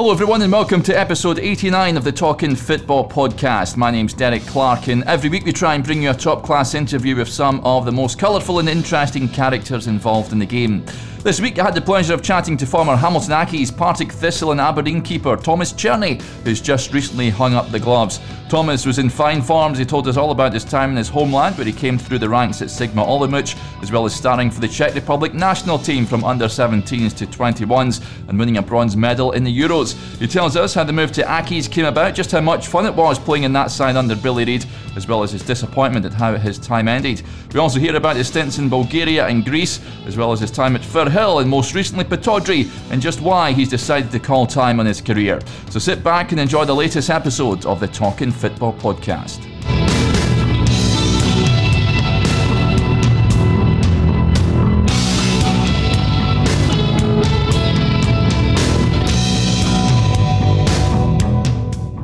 Hello, everyone, and welcome to episode 89 of the Talking Football podcast. My name's Derek Clark, and every week we try and bring you a top class interview with some of the most colourful and interesting characters involved in the game. This week I had the pleasure of chatting to former Hamilton Accies, Partick Thistle and Aberdeen keeper Thomas Cerny, who's just recently hung up the gloves. Thomas was in fine form as he told us all about his time in his homeland where he came through the ranks at Sigma Olomouc, as well as starring for the Czech Republic national team from under 17s to 21s and winning a bronze medal in the Euros. He tells us how the move to Accies came about, just how much fun it was playing in that side under Billy Reid, as well as his disappointment at how his time ended. We also hear about his stints in Bulgaria and Greece, as well as his time at Firhill and most recently Pittodrie, and just why he's decided to call time on his career. So sit back and enjoy the latest episode of the Talking Football Podcast.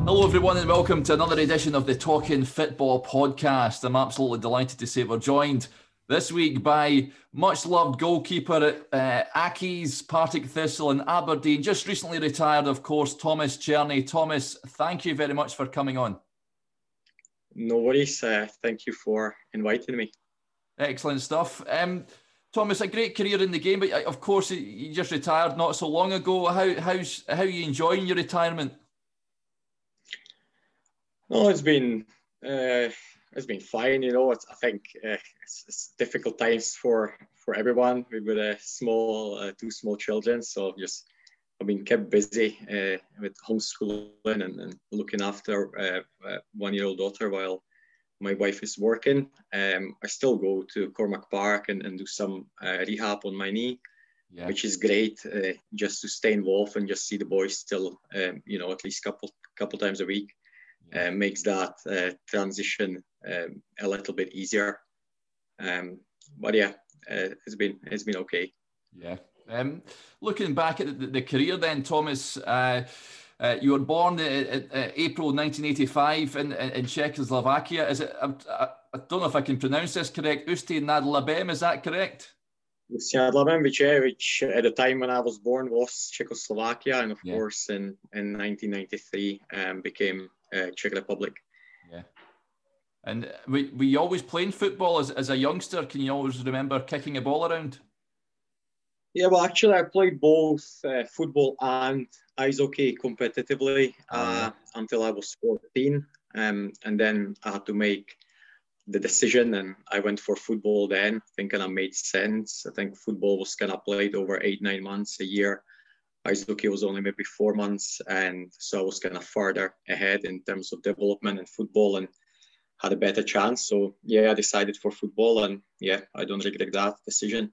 Hello, everyone, and welcome to another edition of the Talking Football podcast. I'm absolutely delighted to say we're joined this week by much loved goalkeeper at uh, Accies, Partick Thistle, and Aberdeen. Just recently retired, of course, Thomas Cerny. Thomas, thank you very much for coming on. No worries. Uh, thank you for inviting me. Excellent stuff. Um, Thomas, a great career in the game, but uh, of course, you just retired not so long ago. How how's how are you enjoying your retirement? No, it's been uh, it's been fine. You know, it's, I think uh, it's, it's, difficult times for for everyone with a small uh, two small children. So just I've been kept busy uh, with homeschooling and, and looking after uh, uh, one year old daughter while my wife is working. Um, I still go to Cormack Park and, and do some rehab on my knee. Yeah. which is great just to stay involved and just see the boys still um, you know at least couple couple times a week uh, makes that uh, transition um, a little bit easier. Um, but yeah, uh, it's been it's been okay. Yeah. Um, looking back at the, the, career, then Thomas. Uh, uh, you were born in, April 1985 in, in, Czechoslovakia. Is it? I, I, don't know if I can pronounce this correct. Ústí nad Labem, is that correct? Ústí nad Labem, which, which at the time when I was born was Czechoslovakia, and of yeah. course in, in 1993 um, became uh, Czech Republic. And were, were you always playing football as, as a youngster? Can you always remember kicking a ball around? Yeah, well, actually, I played both uh, football and ice hockey competitively uh, until I was 14. Um, and then I had to make the decision, and I went for football then, thinking it made sense. I think football was kind of played over eight, nine months a year ice hockey was only maybe four months, and so I was kind of farther ahead in terms of development and football, and had a better chance. So yeah, I decided for football, and yeah, I don't regret that decision.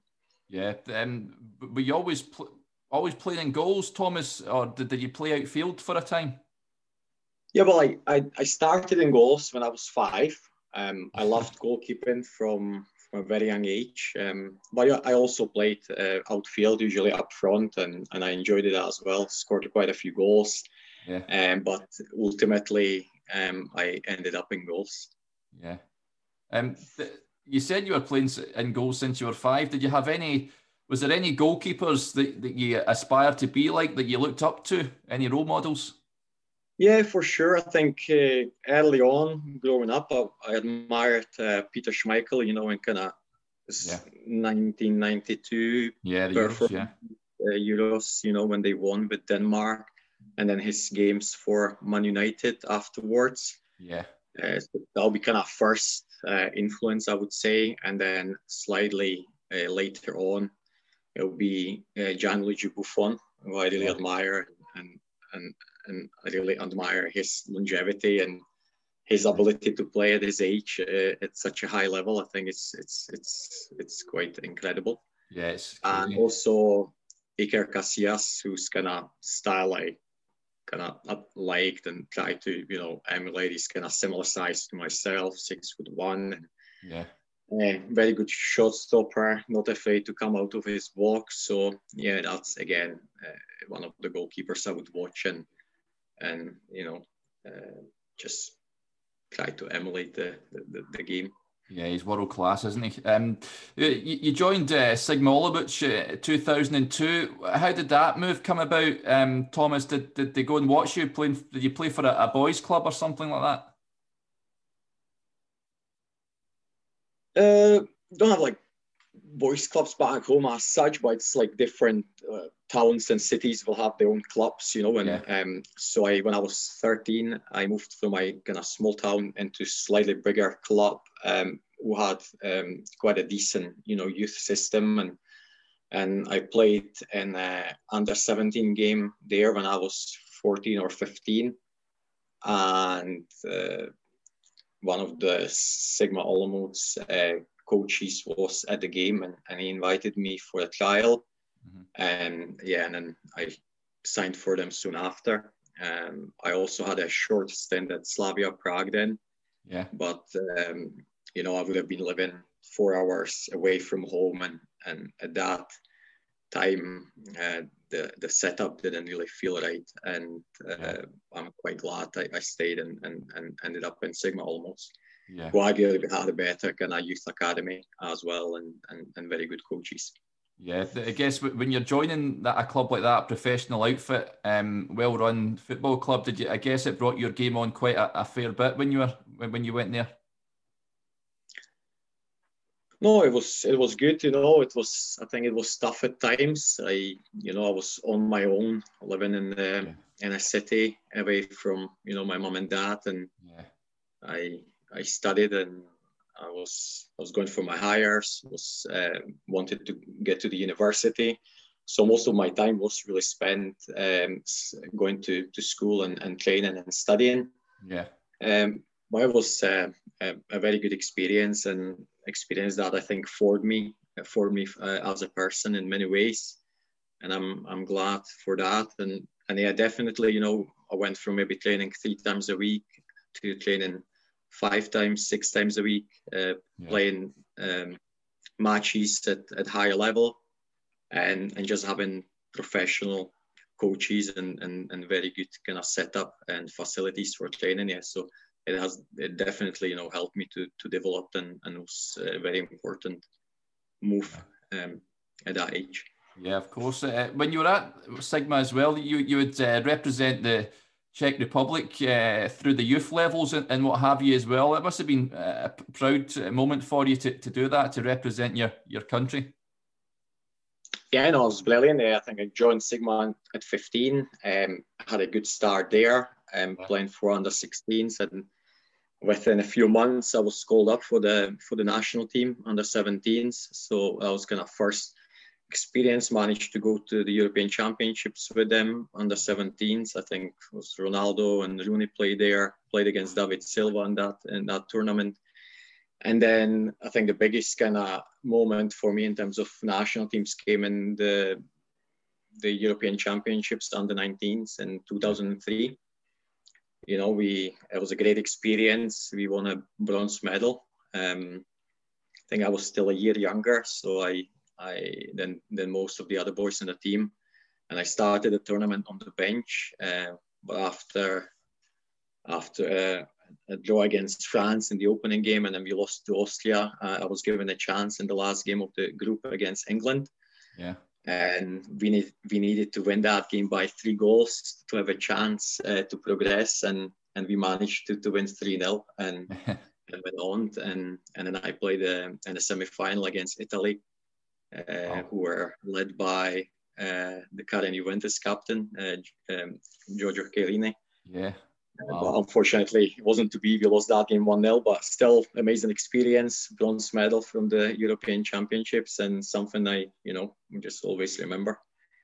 Yeah, um, were you always pl- always playing in goals, Thomas, or did, did you play outfield for a time? Yeah, well, I, I, I started in goals when I was five. Um, I loved goalkeeping from from a very young age. Um, but I also played uh, outfield, usually up front, and, and I enjoyed it as well. Scored quite a few goals. Yeah. Um, but ultimately, um, I ended up in goals. Yeah. Um, th- you said you were playing in goals since you were five. Did you have any? Was there any goalkeepers that, that you aspired to be like that you looked up to? Any role models? Yeah, for sure. I think uh, early on, growing up, I, I admired uh, Peter Schmeichel. You know, in kind of yeah. 1992 yeah, Euros, yeah. Uh, Euros. You know, when they won with Denmark, and then his games for Man United afterwards. Yeah, so that'll be kind of first uh, influence, I would say, and then slightly uh, later on, it will be Gianluigi Buffon, who I really yeah. admire and and and I really admire his longevity and his ability to play at his age uh, at such a high level. I think it's it's it's it's quite incredible. Yes, and also Iker Casillas, who's kind of style I kind of liked and try to you know emulate. He's kind of similar size to myself, six foot one. Yeah. Uh, very good shot stopper, not afraid to come out of his box. So yeah, that's again uh, one of the goalkeepers I would watch and and you know uh, just try to emulate the, the, the game. Yeah, he's world class, isn't he? Um, you, you joined uh, Sigma Olomouc uh, 2002. How did that move come about, um, Thomas? Did, did they go and watch you playing? Did you play for a, a boys' club or something like that? Uh, don't have like boys' clubs back home as such, but it's like different uh, towns and cities will have their own clubs, you know. And yeah. um, so I, when I was 13, I moved from my kind of small town into slightly bigger club um, who had um, quite a decent, you know, youth system. And and I played in a under 17 game there when I was 14 or 15, and uh, one of the Sigma Olomouc uh, coaches was at the game and, and he invited me for a trial Mm-hmm. And yeah, and then I signed for them soon after. Um, I also had a short stint at Slavia Prague then. Yeah. But um, you know, I would have been living four hours away from home, and and at that time, uh, the the setup didn't really feel right, and uh, yeah. I'm quite glad I, I stayed and, and and ended up in Sigma Olomouc. Yeah. Arguably had a better kind of youth academy as well, and, and and very good coaches. Yeah, I guess when you're joining that, a club like that, a professional outfit, um, well-run football club, did you? I guess it brought your game on quite a, a fair bit when you were when you went there. No, it was it was good. You know, it was. I think it was tough at times. I, you know, I was on my own, living in the, yeah. in a city away from you know my mom and dad, and yeah. I I studied and I was I was going for my Highers, was uh, wanted to get to the university. So most of my time was really spent um, going to, to school and, and training and studying. Yeah. Um, but it was uh, a, a, very good experience and experience that I think formed me formed me uh, as a person in many ways, and I'm I'm glad for that. And and yeah, definitely, you know, I went from maybe training three times a week to training five times, six times a week, uh, yeah. playing um, matches at, at higher level, and and just having professional coaches and, and, and very good kind of setup and facilities for training. Yeah, so it has it definitely you know helped me to to develop and and was a very important move um, at that age. Yeah, of course. Uh, when you were at Sigma as well, you you would uh, represent the Czech Republic uh, through the youth levels and, and, what have you as well. It must have been a proud moment for you to, to do that, to represent your, your country. Yeah, no, it was brilliant. I think I joined Sigma at 15. Um, had a good start there, um, yeah. playing for under 16s, and within a few months, I was called up for the for the national team under 17s. So I was kind of first experience, managed to go to the European Championships with them under 17s. I think was Ronaldo and Rooney played there, played against David Silva in that in that tournament. And then I think the biggest kind of moment for me in terms of national teams came in the the European Championships under 19s in 2003. You know, we it was a great experience. We won a bronze medal. Um, I think I was still a year younger, so I I than than most of the other boys in the team, and I started the tournament on the bench. Uh, but after after uh, a draw against France in the opening game, and then we lost to Austria, uh, I was given a chance in the last game of the group against England. Yeah. And we need we needed to win that game by three goals to have a chance uh, to progress, and and we managed to, to win three 0 and. and went on and and then I played uh, in the semi-final against Italy uh, who were led by uh, the current Juventus captain, uh, um, Giorgio Chiellini. Yeah. Wow. But unfortunately, it wasn't to be. We lost that game 1 0, but still amazing experience. Bronze medal from the European Championships and something I, you know, just always remember.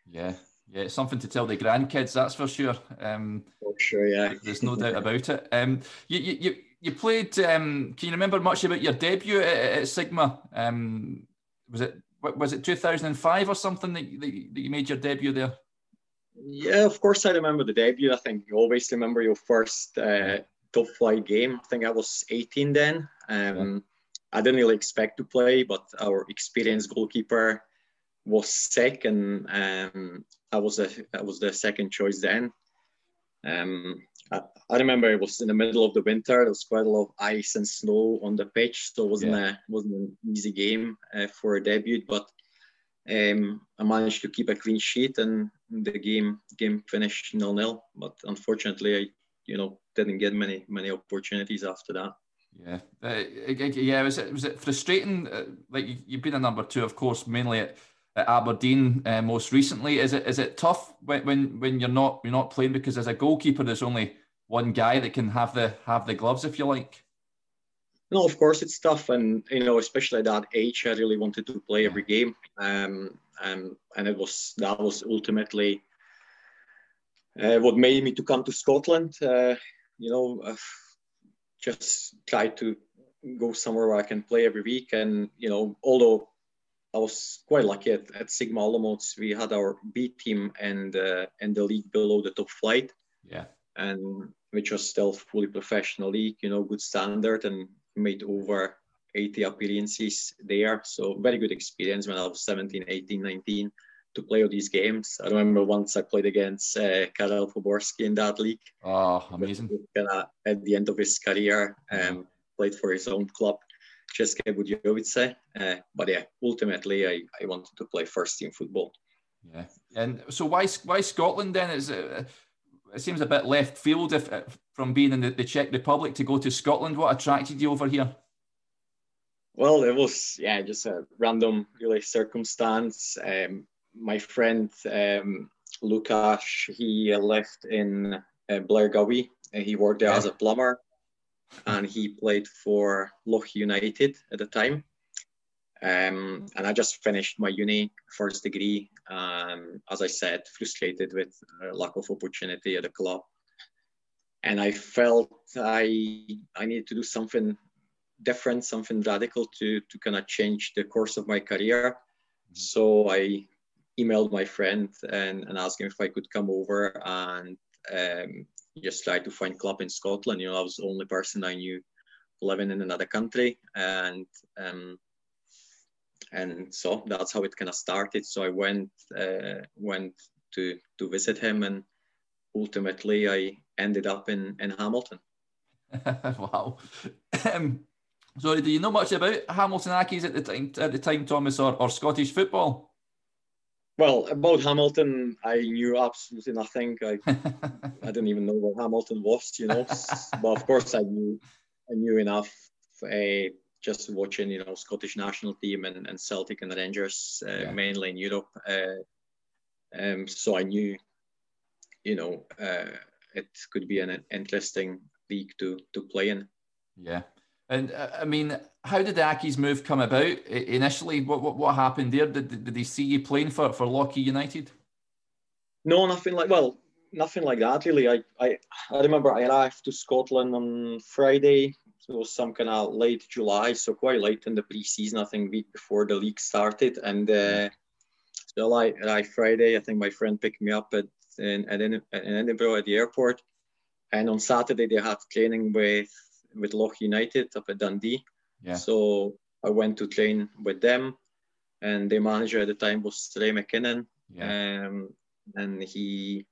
Yeah, yeah, it's something to tell the grandkids, that's for sure. Um, for sure, yeah. There's no doubt about it. Um, you, you, you played, um, can you remember much about your debut at, at Sigma? Um, was it was it 2005 or something that, that, you made your debut there? Yeah, of course I remember the debut. I think you always remember your first uh, top flight game. I think I was 18 then. Um. I didn't really expect to play, but our experienced goalkeeper was sick, and um, I was a, I was the second choice then. Um, I, remember it was in the middle of the winter. There was quite a lot of ice and snow on the pitch, so it wasn't yeah. a wasn't an easy game uh, for a debut. But um, I managed to keep a clean sheet, and the game game finished nil nil. But unfortunately, I you know didn't get many many opportunities after that. Yeah, uh, yeah. Was it was it frustrating? Uh, like you've been a number two, of course, mainly at, at Aberdeen uh, most recently. Is it is it tough when, when when you're not you're not playing because as a goalkeeper, there's only one guy that can have the have the gloves, if you like. No, of course it's tough, and you know, especially at that age, I really wanted to play every game, um, and and it was that was ultimately uh, what made me to come to Scotland. Uh, you know, uh, just try to go somewhere where I can play every week, and you know, although I was quite lucky at, at Sigma Olomouc, we had our B team and uh, and the league below the top flight. Yeah. And which was still fully professional league, you know, good standard, and made over 80 appearances there. So very good experience when I was 17, 18, 19 to play all these games. I remember once I played against uh, Karel Poborský in that league. Oh, amazing. At the end of his career, um, played for his own club, České Budějovice. Uh, but yeah, ultimately I, I wanted to play first team football. Yeah. And so why why Scotland then? Is it, it seems a bit left field if, from being in the, the Czech Republic to go to Scotland. What attracted you over here? Well, it was yeah, just a random really circumstance. Um, my friend um, Lukas, he left in uh, Blairgowrie. He worked there yeah. as a plumber, and he played for Loch United at the time. Um, and I just finished my uni first degree. Um, as I said, frustrated with lack of opportunity at the club, and I felt I I needed to do something different, something radical to to kind of change the course of my career. Mm-hmm. So I emailed my friend and, and asked him if I could come over and um, just try to find club in Scotland. You know, I was the only person I knew living in another country, and um, and so that's how it kind of started. So I went uh, went to to visit him, and ultimately I ended up in in Hamilton. wow. Um, sorry, do you know much about Hamilton Accies at the time at the time, Thomas, or, or Scottish football? Well, about Hamilton, I knew absolutely nothing. I I didn't even know what Hamilton was, you know. but of course, I knew I knew enough. Uh, just watching, you know, Scottish national team and, and Celtic and Rangers, uh, yeah. mainly in Europe. Uh, um, so I knew, you know, uh, it could be an interesting league to to play in. Yeah, and uh, I mean, how did the Accies move come about initially? What what, what happened there? Did, did they see you playing for for Lochee United? No, nothing like well, nothing like that really. I I, I remember I arrived to Scotland on Friday it was some kind of late July, so quite late in the preseason. I think week before the league started, and uh, so like, like Friday, I think my friend picked me up at in, at in, in Edinburgh at the airport, and on Saturday they had training with with Lochee United up at Dundee. Yeah. So I went to train with them, and their manager at the time was Ray McKinnon, yeah. um, and he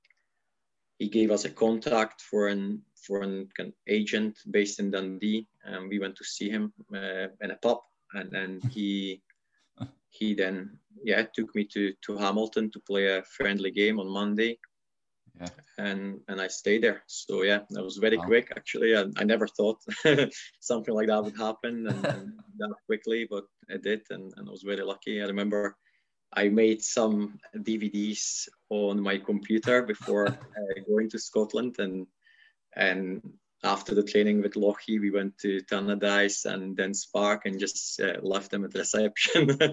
he gave us a contact for an for an, an agent based in Dundee, and we went to see him uh, in a pub, and then he he then yeah took me to to Hamilton to play a friendly game on Monday. Yeah. And and I stayed there. So yeah, that was very wow. quick actually. I, I never thought something like that would happen and, and that quickly, but it did, and, and I was very lucky. I remember I made some DVDs on my computer before uh, going to Scotland, and and after the training with Lochee, we went to Tannadice and Dens Park and just uh, left them at the reception. I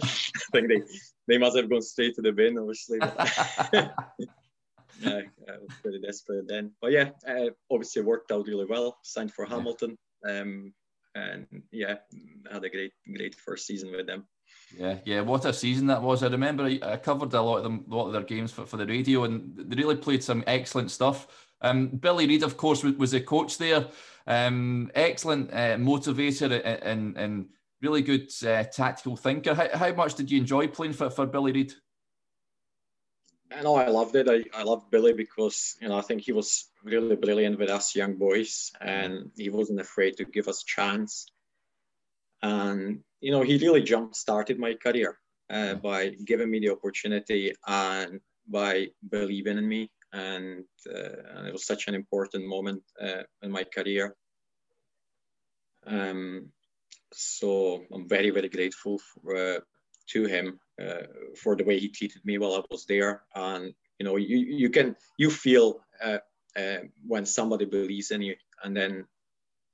think they they must have gone straight to the bin, obviously. Yeah, I was pretty desperate then. But yeah, uh, obviously worked out really well. Signed for Hamilton, um, and yeah, had a great great first season with them. Yeah, yeah, what a season that was. I remember I, covered a lot of them, a lot of their games for, for the radio, and they really played some excellent stuff. Um, Billy Reid, of course, was, was a coach there. Um, excellent uh, motivator and, and really good uh, tactical thinker. How, how much did you enjoy playing for, for Billy Reid? I know I loved it. I, I loved Billy because you know I think he was really brilliant with us young boys, and he wasn't afraid to give us a chance. And you know he really jump started my career uh, by giving me the opportunity and by believing in me. And, uh, and it was such an important moment uh, in my career. Um, so I'm very very grateful for, uh, to him uh, for the way he treated me while I was there. And you know, you you can you feel uh, uh, when somebody believes in you, and then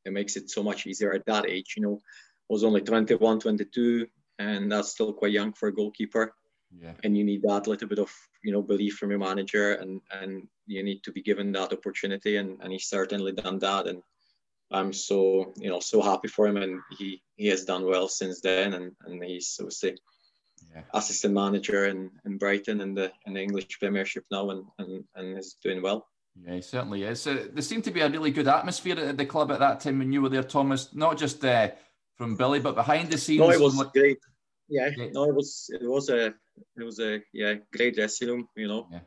it makes it so much easier at that age. You know, I was only 21, 22, and that's still quite young for a goalkeeper. Yeah. And you need that little bit of you know belief from your manager, and and you need to be given that opportunity, and and he's certainly done that, and I'm so you know so happy for him, and he he has done well since then, and and he's obviously yeah. assistant manager in, in Brighton in the in the English Premiership now, and and, and is doing well. Yeah, he certainly is. Uh, there seemed to be a really good atmosphere at the club at that time when you were there, Thomas. Not just uh, from Billy, but behind the scenes. No, it was great. Yeah, yeah, no, it was it was a it was a yeah great dressing room. You know. Yeah.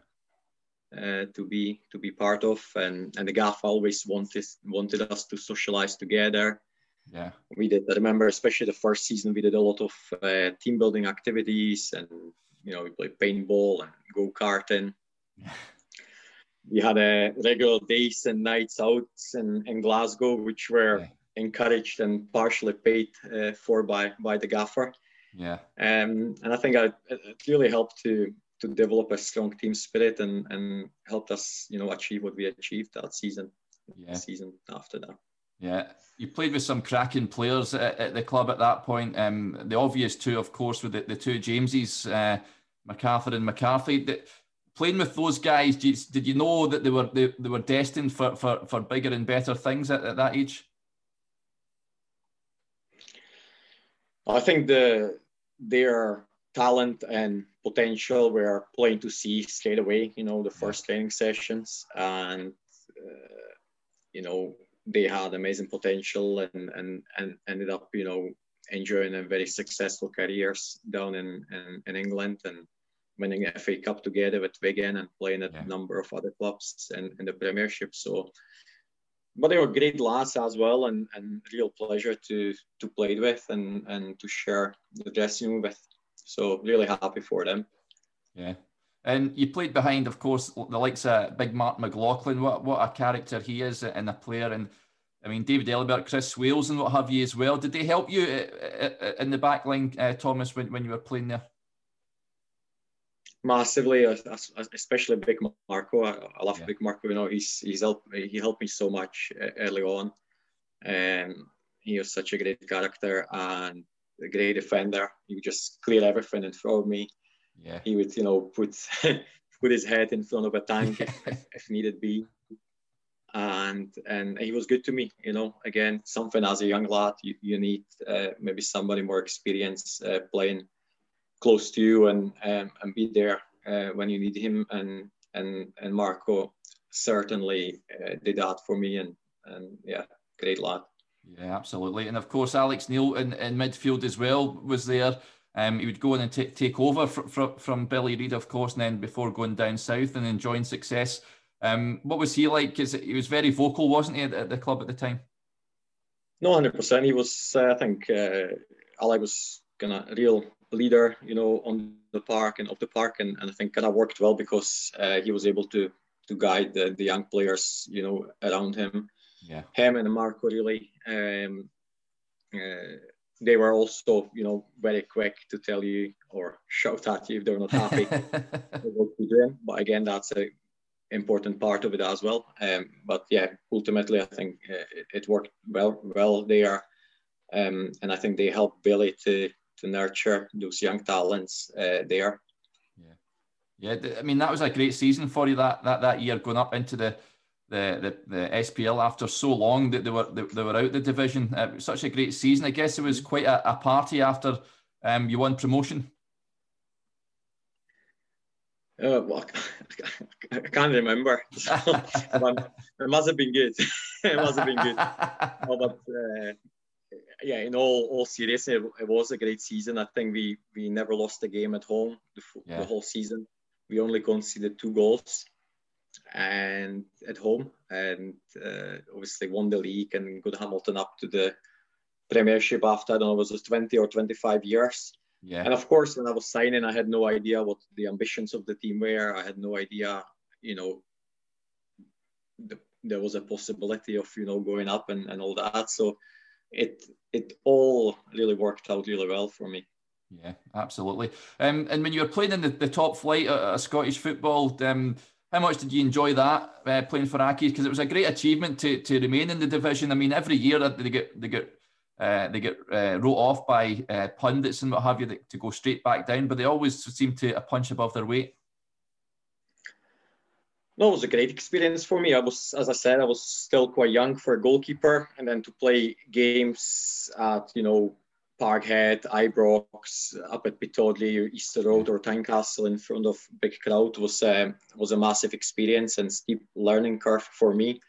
Uh, to be to be part of and and the gaff always wanted wanted us to socialize together yeah we did i remember especially the first season we did a lot of uh, team building activities and you know we played paintball and go-karting yeah. we had a uh, regular days and nights out in, in glasgow which were yeah. encouraged and partially paid uh, for by by the gaffer yeah um, and i think I, it really helped to to develop a strong team spirit and and helped us you know achieve what we achieved that season yeah. season after that yeah you played with some cracking players at, at the club at that point. Um the obvious two of course were the, the two jameses uh McArthur and mccarthy. The, playing with those guys did you, did you know that they were they, they were destined for, for for bigger and better things at, at that age? I think the their talent and potential we are playing to see straight away, you know, the first training sessions. And, uh, you know, they had amazing potential and, and, and ended up, you know, enjoying a very successful careers down in, in, in England and winning FA Cup together with Wigan and playing at yeah. a number of other clubs in, in the Premiership. So, but they were great lads as well and, and real pleasure to to play with and, and to share the dressing room with. So really happy for them. Yeah. And you played behind, of course, the likes of Big Mark McLaughlin. What what a character he is and a player. And I mean, David Elebert, Chris Swailes, and what have you as well. Did they help you uh, uh, in the back line, uh, Thomas, when, when you were playing there? Massively, especially Big Marco. I, love yeah. Big Marco. You know, he's he's helped he helped me so much early on. Um, he was such a great character and a great defender. He would just clear everything in front of me. Yeah. He would, you know, put put his head in front of a tank if, if, needed be. And and he was good to me, you know. Again, something as a young lad, you, you need uh, maybe somebody more experienced uh, playing close to you and um, and be there uh, when you need him. And and and Marco certainly uh, did that for me. And and yeah, great lad. Yeah, absolutely. And of course, Alex Neil in, in midfield as well was there. Um, he would go in and t- take over fr- fr- from Billy Reid, of course, and then before going down south and enjoying success. Um, what was he like? Because he was very vocal, wasn't he, at, at, the club at the time? No, hundred percent. He was. Uh, I think uh, Alex was kind of real leader, you know, on the park and off the park, and, and I think kind of worked well because uh, he was able to to guide the, the young players, you know, around him yeah. him and Marco really. Um, uh, they were also, you know, very quick to tell you or shout at you if they're not happy with what you're doing. But again, that's a important part of it as well. Um, but yeah, ultimately, I think uh, it, it, worked well well there, um, and I think they helped Billy to to nurture those young talents uh, there. Yeah, yeah. I mean, that was a great season for you that that that year going up into the the, the, the SPL after so long that they were they, they were out the division. Uh, such a great season. I guess it was quite a, a party after um, you won promotion. Uh, well, I can't remember. it must have been good. it must have been good. Oh, but uh, yeah, in all all seriousness, it, it, was a great season. I think we we never lost a game at home the, yeah. the whole season. we only conceded two goals, and at home, and uh, obviously won the league and got Hamilton up to the Premiership after I don't know was it 20 or 25 years. Yeah. And of course, when I was signing, I had no idea what the ambitions of the team were. I had no idea, you know, the, there was a possibility of you know going up and, and all that. So it it all really worked out really well for me. Yeah, absolutely. Um, and when you were playing in the, the top flight of, Scottish football, um, how much did you enjoy that uh, playing for Accies? Because it was a great achievement to, to remain in the division. I mean, every year they get they get uh, they get uh, wrote off by uh, pundits and what have you to go straight back down, but they always seem to a punch above their weight. No, it was a great experience for me. I was, as I said, I was still quite young for a goalkeeper, and then to play games at you know Parkhead, Ibrox, up at Pittodrie, Easter Road, or Tynecastle in front of big crowd was uh, was a massive experience and steep learning curve for me,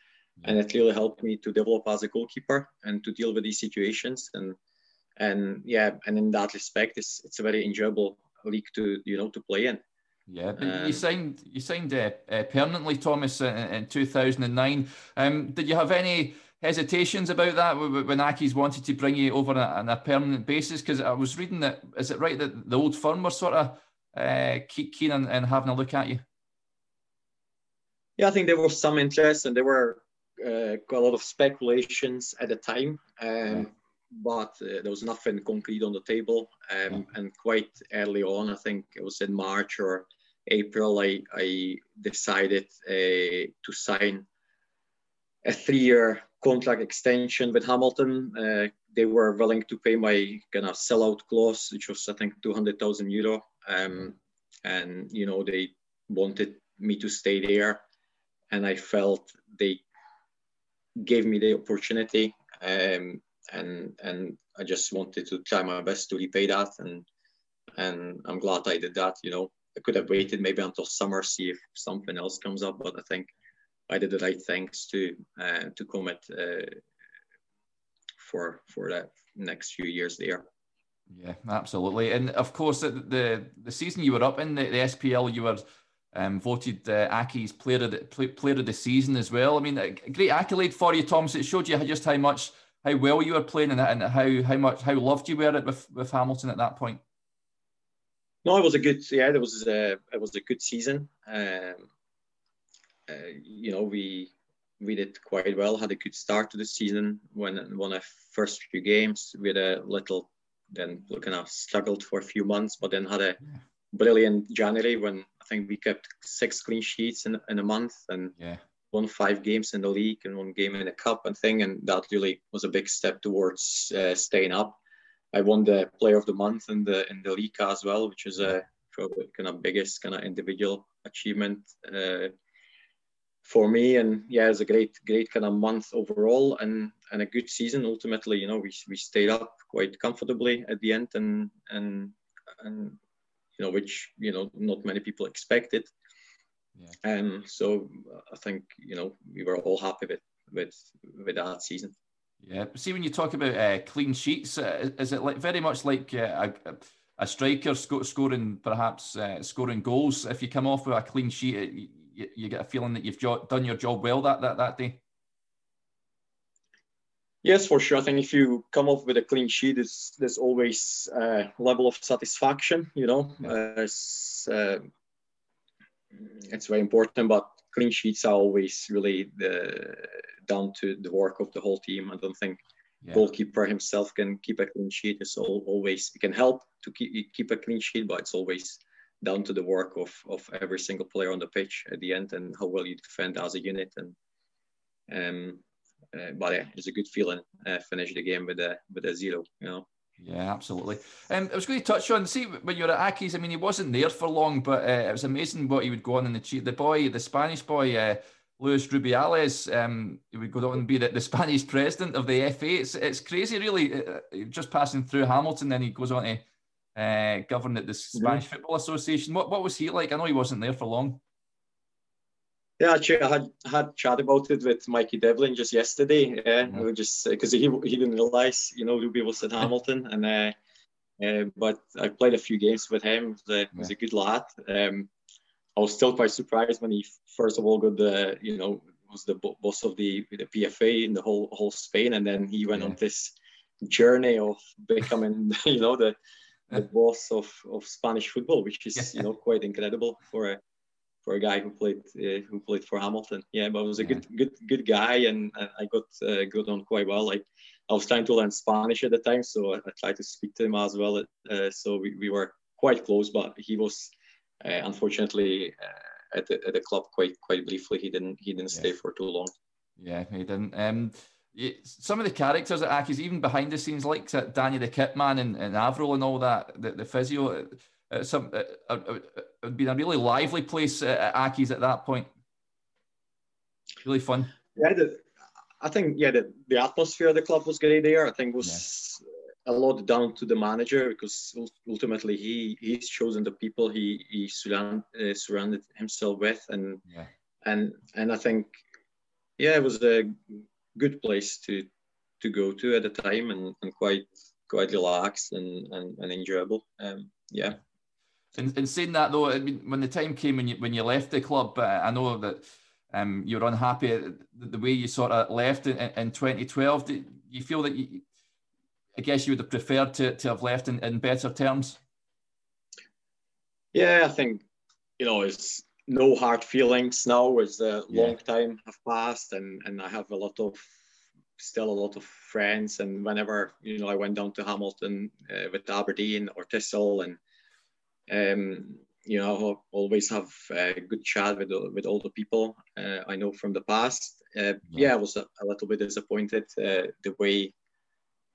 and it really helped me to develop as a goalkeeper and to deal with these situations and and yeah, and in that respect, it's it's a very enjoyable league to you know to play in. Yeah, um, you signed you signed uh, uh, permanently, Thomas, in, in 2009. Um, did you have any hesitations about that when Accies wanted to bring you over on a, permanent basis? Because I was reading that is it right that the old firm were sort of uh, keen on, on having a look at you? Yeah, I think there was some interest, and there were uh, quite a lot of speculations at the time. Um, but uh, there was nothing concrete on the table. Um, and quite early on, I think it was in March or April, I, I decided uh, to sign a three-year contract extension with Hamilton. Uh, they were willing to pay my kind of sellout clause, which was I think 200,000 euro. Um, and you know they wanted me to stay there, and I felt they gave me the opportunity. Um, and and I just wanted to try my best to repay that, and and I'm glad I did that. You know, I could have waited maybe until summer, see if something else comes up, but I think I did the right things to uh, to commit uh, for for the next few years there. Yeah, absolutely, and of course the the, the season you were up in the, the SPL, you were um, voted uh, Accies player of the player of the season as well. I mean, a great accolade for you, Thomas. It showed you just how much how well you were playing and, and how how much how loved you were with with Hamilton at that point. No, it was a good yeah. It was a, it was a good season. Um, uh, you know, we we did quite well. Had a good start to the season. When won our first few games, we had a little then kind of struggled for a few months, but then had a brilliant January when I think we kept six clean sheets in, in a month and yeah. won five games in the league and one game in the cup and thing, and that really was a big step towards uh, staying up. I won the Player of the Month in the in the league as well, which is a probably kind of biggest kind of individual achievement uh, for me. And yeah, it's a great great kind of month overall and and a good season. Ultimately, you know, we we stayed up quite comfortably at the end and and and you know which you know not many people expected. Yeah. Um, so I think you know we were all happy with with with that season. Yeah, see when you talk about uh, clean sheets, uh, is it like very much like uh, a, a striker sc- scoring perhaps uh, scoring goals? If you come off with a clean sheet, you, you get a feeling that you've jo- done your job well that that that day. Yes, for sure. I think if you come off with a clean sheet, there's, there's always a level of satisfaction. You know, yeah. it's, uh, it's very important, but clean sheets are always really the, down to the work of the whole team. I don't think yeah. goalkeeper himself can keep a clean sheet. It's all, always it can help to keep keep a clean sheet, but it's always down to the work of of every single player on the pitch at the end and how well you defend as a unit. And um, uh, but yeah, it's a good feeling uh, finish the game with a with a zero. You know. Yeah, absolutely. Um, I was going to touch on see when you're at Accies. I mean, he wasn't there for long, but uh, it was amazing what he would go on in the cheat. The boy, the Spanish boy, uh, Luis Rubiales, um, he would go on and be the, the, Spanish president of the FA. It's it's crazy, really. Uh, uh, just passing through Hamilton, then he goes on to uh, govern at the Spanish mm-hmm. Football Association. What what was he like? I know he wasn't there for long. Yeah, actually, I had had chat about it with Mikey Devlin just yesterday. Yeah, mm-hmm. we just because he he didn't realize, you know, Ruby was at Hamilton, and uh, uh, but I played a few games with him. He was a, yeah. was a good lad. Um, I was still quite surprised when he first of all got the you know was the boss of the the PFA in the whole whole Spain, and then he went yeah. on this journey of becoming you know the the boss of, of Spanish football, which is you know quite incredible for a for a guy who played uh, who played for Hamilton. Yeah, but was a yeah. good good good guy, and, and I got uh, got on quite well. Like I was trying to learn Spanish at the time, so I, I tried to speak to him as well. Uh, so we, we were quite close, but he was uh, unfortunately uh, at the, at the club quite quite briefly. He didn't he didn't stay for too long. Yeah, he didn't. Um, some of the characters at Accies, even behind the scenes, like Danny the Kitman and, and Avril and all that, the, the physio, uh, some uh, uh, uh, it would been a really lively place at Accies at that point. Really fun. Yeah, the, I think yeah, the, the atmosphere of the club was great there. I think was yeah. a lot down to the manager because ultimately he he's chosen the people he he surround, uh, surrounded himself with, and yeah. and and I think yeah, it was a good place to to go to at the time and, and quite quite relaxed and, and, and enjoyable. Um, yeah. And, in saying that though, I mean, when the time came when you when you left the club, uh, I know that um, you're unhappy the, the way you sort of left in, in 2012. Do you feel that you, I guess you would have preferred to, to have left in, in better terms? Yeah, I think you know it's no hard feelings now as a yeah. long time have passed and and i have a lot of still a lot of friends and whenever you know i went down to hamilton uh, with aberdeen or thistle and um you know always have a good chat with with all the people uh, i know from the past uh, yeah. yeah. i was a, a little bit disappointed uh, the way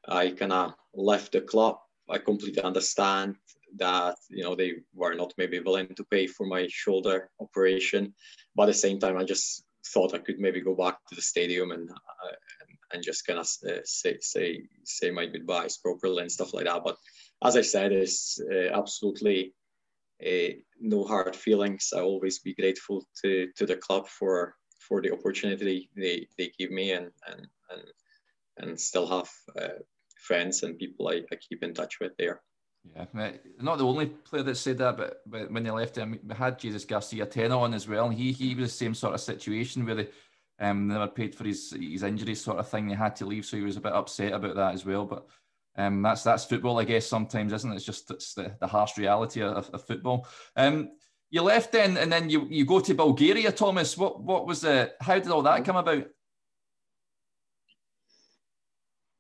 i kind of left the club i completely understand that you know they were not maybe willing to pay for my shoulder operation. But at the same time i just thought i could maybe go back to the stadium and uh, and, just kind of uh, say say say my goodbyes properly and stuff like that. But as i said it's uh, absolutely uh, no hard feelings. I always be grateful to to the club for for the opportunity they they give me and and and, and still have uh, friends and people I, I keep in touch with there yeah, not the only player that said that, but, but when they left him, we had Jesus Garcia Tena on as well, he he was the same sort of situation where they um never paid for his his injuries sort of thing. They had to leave, so he was a bit upset about that as well. But um, that's that's football, I guess. Sometimes, isn't it? It's just it's the, the harsh reality of, of football. Um, you left then, and then you you go to Bulgaria, Thomas. What what was the? How did all that come about?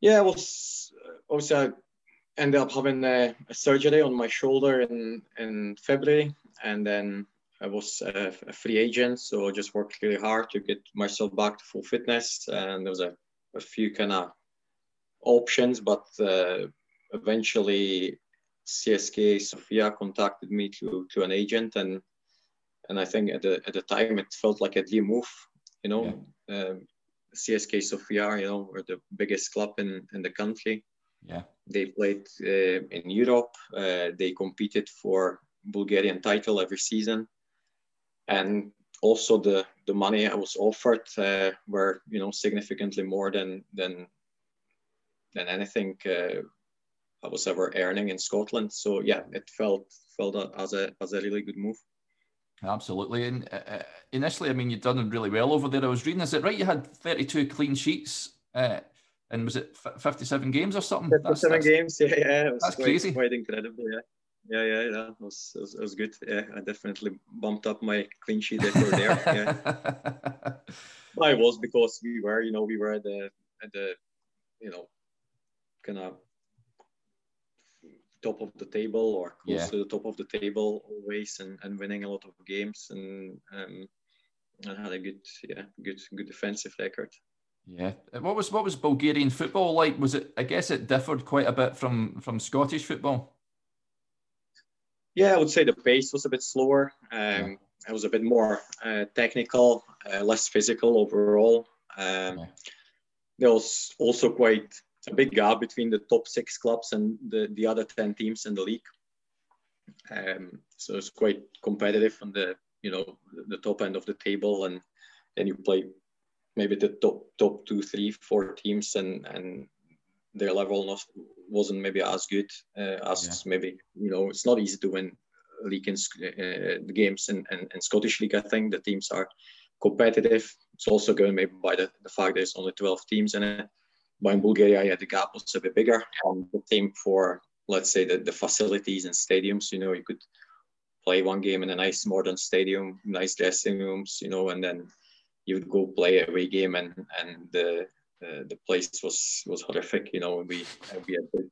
Yeah, well, obviously ended up having a, a, surgery on my shoulder in in February, and then I was a, a, free agent, so I just worked really hard to get myself back to full fitness. And there was a, a few kind of options, but uh, eventually CSKA Sofia contacted me to to an agent, and and I think at the at the time it felt like a dream move, you know. Yeah. Um, CSKA Sofia, you know, were the biggest club in in the country yeah. They played uh, in Europe. Uh, they competed for Bulgarian title every season, and also the the money I was offered uh, were you know significantly more than than than anything uh, I was ever earning in Scotland. So yeah, it felt felt as a as a really good move. Absolutely. And uh, uh, initially, I mean, you've done really well over there. I was reading, is it right? You had 32 clean sheets uh, and was it 57 games or something? 57 that's, games, yeah, yeah. It was that's quite, crazy. Quite incredible, yeah. Yeah, yeah, yeah. It was, it was, it was good. Yeah, I definitely bumped up my clean sheet record there. Yeah. I was because we were, you know, we were at the, at the, you know, kind of top of the table or close yeah. to the top of the table always and, and winning a lot of games and um, I had a good, yeah, good, good defensive record. Yeah. What was what was Bulgarian football like? Was it? I guess it differed quite a bit from from Scottish football. Yeah, I would say the pace was a bit slower. Um, yeah. It was a bit more uh, technical, uh, less physical overall. Um, yeah. There was also quite a big gap between the top six clubs and the, the other ten teams in the league. Um, so it's quite competitive on the you know the top end of the table, and then you play maybe the top top two, three, four teams, and and their level not, wasn't maybe as good uh, as yeah. maybe you know it's not easy to win league in uh, the games and, in, in, Scottish league. I think the teams are competitive. It's also going maybe by the, the fact there's only 12 teams in it. But in Bulgaria, yeah, the gap was a bit bigger. And the same for let's say the, the facilities and stadiums. You know, you could play one game in a nice modern stadium, nice dressing rooms, you know, and then you would go play away game and and the uh, the place was was horrific. You know, we we had a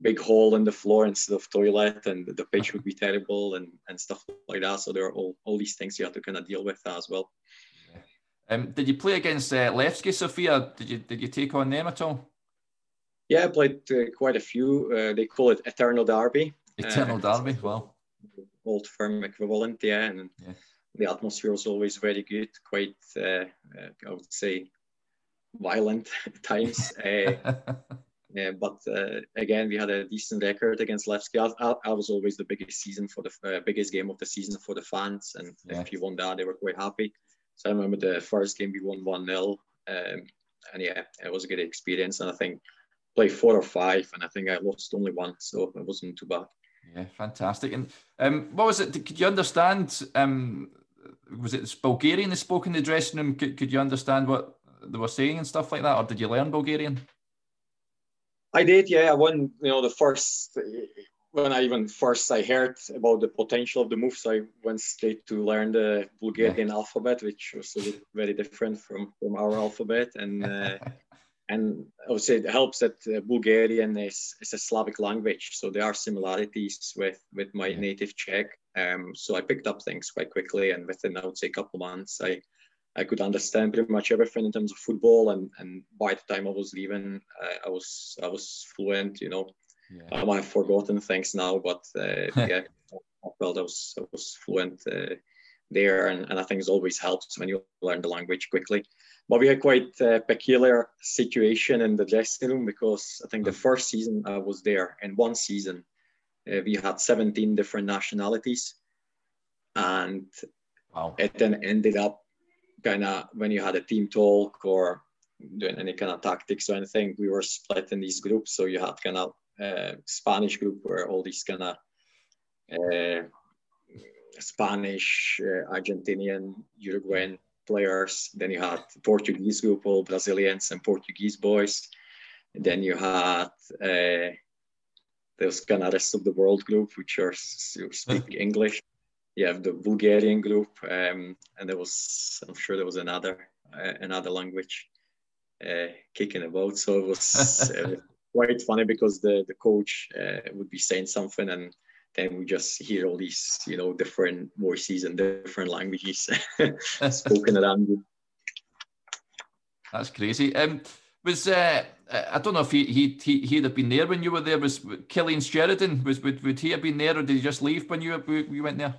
big hole in the floor instead of toilet, and the pitch would be terrible and and stuff like that. So there are all all these things you have to kind of deal with as well. Um, did you play against uh, Levski Sofia? Did you did you take on them at all? Yeah, I played uh, quite a few. Uh, they call it Eternal Derby. Eternal uh, Derby, well. Old firm equivalent, yeah. And yeah. The atmosphere was always very good, quite, uh, uh, I would say, violent times. Yeah, but uh, again, we had a decent record against Levski. I, I, was always the biggest season for the uh, biggest game of the season for the fans, and yeah. if you won that, they were quite happy. So I remember the first game we won one 0 um, and yeah, it was a good experience. And I think played four or five, and I think I lost only one, so it wasn't too bad. Yeah, fantastic. And um, what was it? Could you understand? Um, was it Bulgarian they spoke in the dressing room? Could, could you understand what they were saying and stuff like that, or did you learn Bulgarian? I did, yeah. I won, you know, the first when I even first I heard about the potential of the moves, I went straight to learn the Bulgarian yeah. alphabet, which was very different from from our alphabet, and uh, and I would say it helps that uh, Bulgarian is, is a Slavic language, so there are similarities with with my yeah. native Czech. Um, so I picked up things quite quickly, and within I would say a couple months, I I could understand pretty much everything in terms of football, and and by the time I was leaving, uh, I was I was fluent. You know, yeah. I might have forgotten things now, but uh, yeah, I felt I was I was fluent uh, there, and, and I think it always helps when you learn the language quickly. But we had quite a peculiar situation in the dressing room because I think the mm. first season I was there, in one season, uh, we had 17 different nationalities. And wow. it then ended up kind of when you had a team talk or doing any kind of tactics or anything, we were split in these groups. So you had kind of uh, Spanish group where all these kind of uh, Spanish, uh, Argentinian, Uruguayan players. Then you had Portuguese group, all Brazilians and Portuguese boys. And then you had uh, those kind of rest of the world group, which are speak English. You have the Bulgarian group, um, and there was I'm sure there was another uh, another language uh, kicking about. So it was uh, quite funny because the the coach uh, would be saying something and then we just hear all these, you know, different voices and different languages spoken around you. That's crazy. Um, was uh, I don't know if he he he he'd have been there when you were there. Was Cillian Sheridan was would, would he have been there, or did he just leave when you you went there?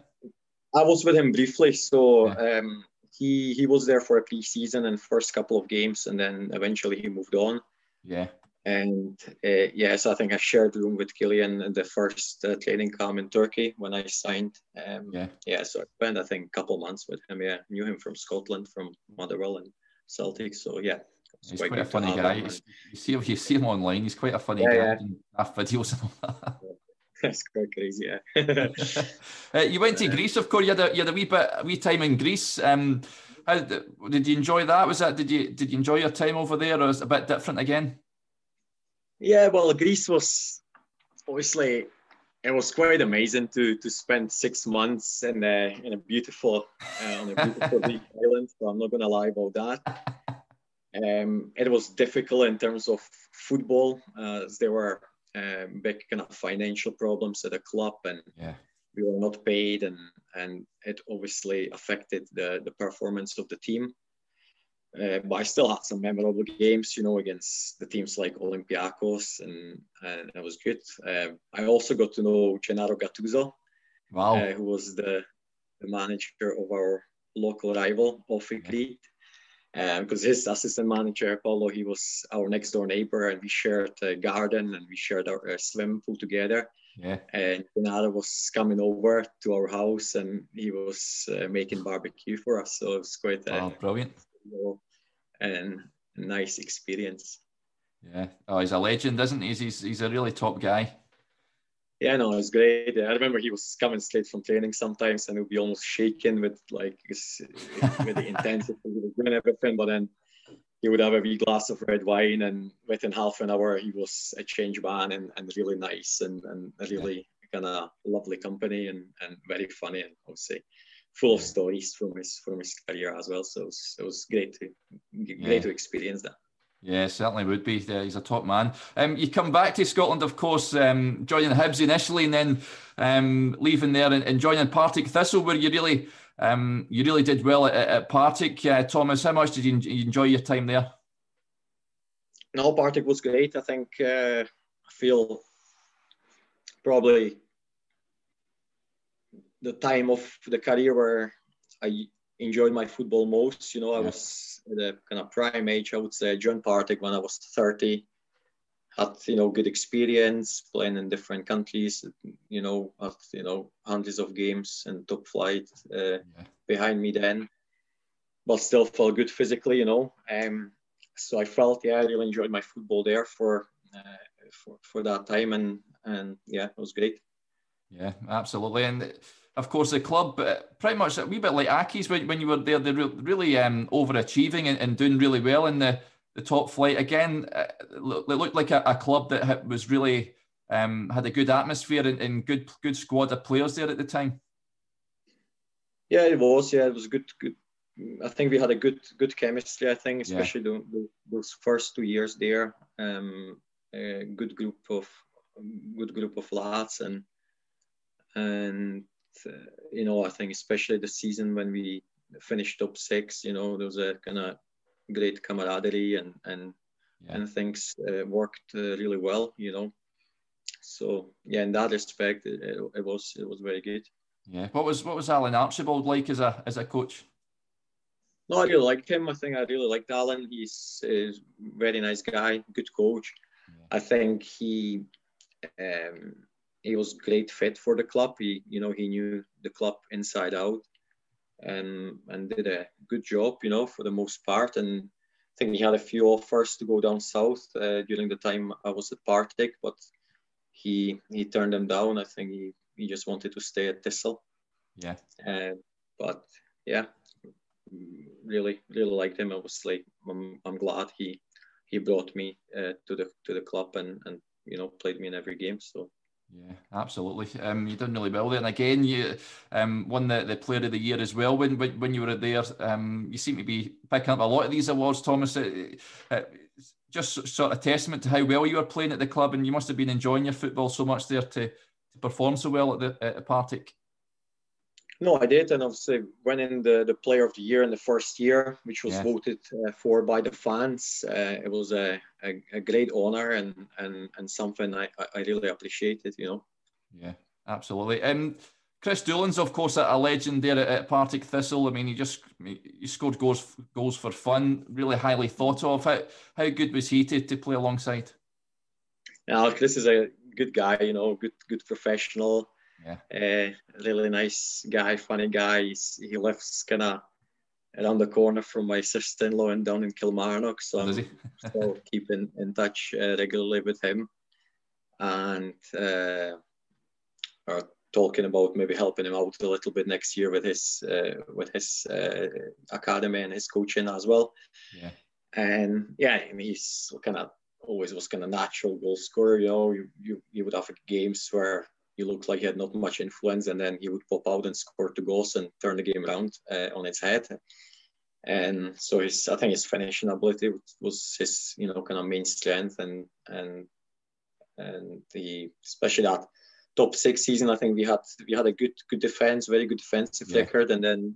I was with him briefly, so yeah. um, he he was there for a pre-season and first couple of games, and then eventually he moved on. Yeah. And uh, yes, I think I shared room with Cillian in the first uh, training camp in Turkey when I signed. Um, yeah. Yeah, so I spent I think a couple months with him. Yeah, knew him from Scotland, from Motherwell and Celtic. So yeah, he's quite, quite a funny guy. You see him, you see him online. He's quite a funny yeah, guy. Yeah. videos and all that. That's quite crazy, yeah. uh, you went to Greece, of course. You had a, you had a wee bit, a wee time in Greece. Um, how, did you enjoy that? Was that did you did you enjoy your time over there, or was it a bit different again? Yeah, well, Greece was obviously it was quite amazing to to spend six months in a in a beautiful uh, on a beautiful island. So I'm not gonna lie about that. Um, it was difficult in terms of football, uh, as there were um, big kind of financial problems at the club, and yeah. we were not paid, and and it obviously affected the the performance of the team. Uh, but I still had some memorable games, you know, against the teams like Olympiacos, and, and it was good. Uh, I also got to know Gennaro Gattuso, wow. Uh, who was the, the manager of our local rival, Crete. Because um, his assistant manager, Paulo, he was our next door neighbor, and we shared a garden and we shared our uh, swimming pool together. Yeah. And Gennaro was coming over to our house and he was uh, making barbecue for us. So it was quite oh, brilliant and nice experience. Yeah. Oh, he's a legend, isn't he? He's, he's a really top guy. Yeah, no, it was great. I remember he was coming straight from training sometimes, and he would be almost shaken with like with the intensity, and everything. But then he would have a wee glass of red wine, and within half an hour, he was a change man and, and really nice and, and really kind of lovely company and, and very funny and obviously full of stories from his from his career as well. So it was, it was great to great yeah. to experience that. Yeah, certainly would be. He's a top man. Um, you come back to Scotland, of course, um, joining Hibs initially, and then um, leaving there and, and, joining Partick Thistle, where you really, um, you really did well at, at Partick. Uh, Thomas, how much did you enjoy your time there? No, Partick was great. I think uh, I feel probably the time of the career where I enjoyed my football most. You know, I was at a kind of prime age, I would say, joined Partick when I was 30. Had you know good experience playing in different countries. You know, had you know hundreds of games and top flight uh, yeah. behind me then, but still felt good physically. You know, um, so I felt yeah, I really enjoyed my football there for uh, for for that time, and and yeah, it was great. Yeah, absolutely, and of course, the club, uh, pretty much a wee bit like Accies when, when you were there, they're really um, overachieving and, and, doing really well in the, the top flight. Again, uh, it looked like a, a club that was really um, had a good atmosphere and, and, good good squad of players there at the time. Yeah, it was. Yeah, it was good. Good. I think we had a good good chemistry. I think, especially yeah. the, those first two years there. Um, a good group of good group of lads and and uh, you know, I think especially the season when we finished top six, you know, there was a kind of great camaraderie and and yeah. and things uh, worked uh, really well, you know. So yeah, in that respect, it, it, was it was very good. Yeah. What was what was Alan Archibald like as a as a coach? No, I really liked him. I think I really liked Alan. He's a very nice guy, good coach. Yeah. I think he um, he was great fit for the club. He, you know, he knew the club inside out, and and did a good job, you know, for the most part. And I think he had a few offers to go down south uh, during the time I was at Partick, but he he turned them down. I think he he just wanted to stay at Thistle. Yeah. Uh, but yeah, really really liked him. Obviously, I'm I'm glad he he brought me uh, to the to the club and and you know played me in every game. So yeah, absolutely. Um, you done really well there, and again, you um, won the, the Player of the Year as well when when, when you were there. Um, you seem to be picking up a lot of these awards, Thomas. Uh, uh, just sort of testament to how well you were playing at the club, and you must have been enjoying your football so much there to, to perform so well at the at Partick. No, I did, and obviously winning the, the Player of the Year in the first year, which was yeah. voted uh, for by the fans, uh, it was a, a, a, great honor and and and something I, I really appreciated. You know. Yeah, absolutely. Um, Chris Doolan's, of course, a legend there at, at Partick Thistle. I mean, he just he scored goals goals for fun, really highly thought of. How how good was he to, to play alongside? Yeah, Chris is a good guy. You know, good good professional yeah. Uh, really nice guy, funny guy. He's, he lives kind of around the corner from my sister-in-law and down in Kilmarnock. So oh, I'm still keeping in touch uh, regularly with him, and uh, are talking about maybe helping him out a little bit next year with his uh, with his uh, academy and his coaching as well. Yeah. And yeah, and he's kind of always was kind of natural goal scorer. You know, you, you, you would have games where he looked like he had not much influence, and then he would pop out and score two goals and turn the game around uh, on its head. And so his, I think his finishing ability was his, you know, kind of main strength, and and and the especially that top six season, I think we had we had a good good defense, very good defensive yeah. record, and then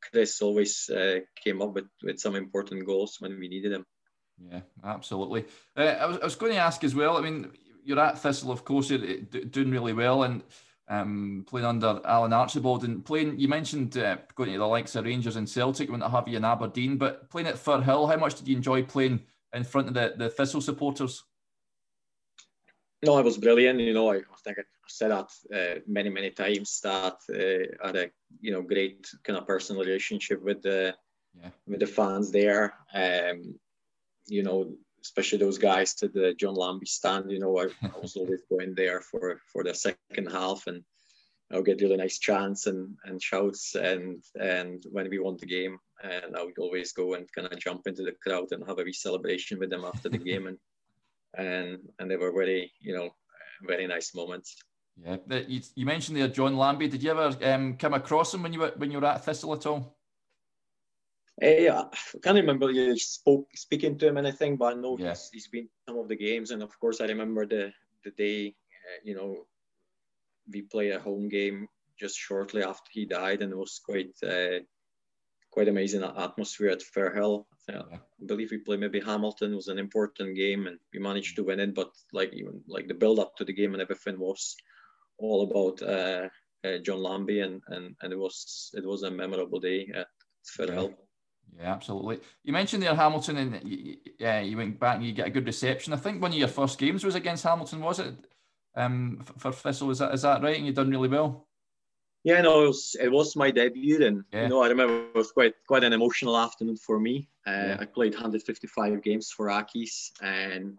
Chris always uh, came up with with some important goals when we needed them. Yeah, absolutely. Uh, I, was, I was going to ask as well. I mean, you're at Thistle, of course, you're doing really well and um, playing under Alan Archibald and playing. You mentioned uh, going to the likes of Rangers and Celtic when to have you in Aberdeen, but playing at Firhill, how much did you enjoy playing in front of the, the Thistle supporters? No, it was brilliant. You know, I, I think I said that uh, many, many times that uh, I had a you know great kind of personal relationship with the yeah. with the fans there. Um, you know, especially those guys to the John Lambie stand. You know, I, I was always going there for for the second half, and I'll get really nice chance and and shouts. And and when we won the game, and I would always go and kind of jump into the crowd and have a wee celebration with them after the game, and and and they were very you know very nice moments. Yeah, you, you mentioned there John Lambie. Did you ever um, come across him when you were when you were at Thistle at all? Uh, I can't remember you spoke speaking to him anything, but I know yeah. he's, he's been some of the games, and of course I remember the the day, uh, you know, we played a home game just shortly after he died, and it was quite uh, quite amazing atmosphere at Firhill. Yeah. I believe we played maybe Hamilton it was an important game, and we managed to win it. But like even like the build up to the game and everything was all about uh, uh, John Lambie, and, and and it was it was a memorable day at Firhill. Yeah. Yeah, absolutely. You mentioned there Hamilton, and yeah, you went back and you get a good reception. I think one of your first games was against Hamilton, was it? Um, for Thistle, is that is that right? And you done really well. Yeah, no, it was it was my debut, and yeah. you know I remember it was quite quite an emotional afternoon for me. Uh, yeah. I played 155 games for Accies, and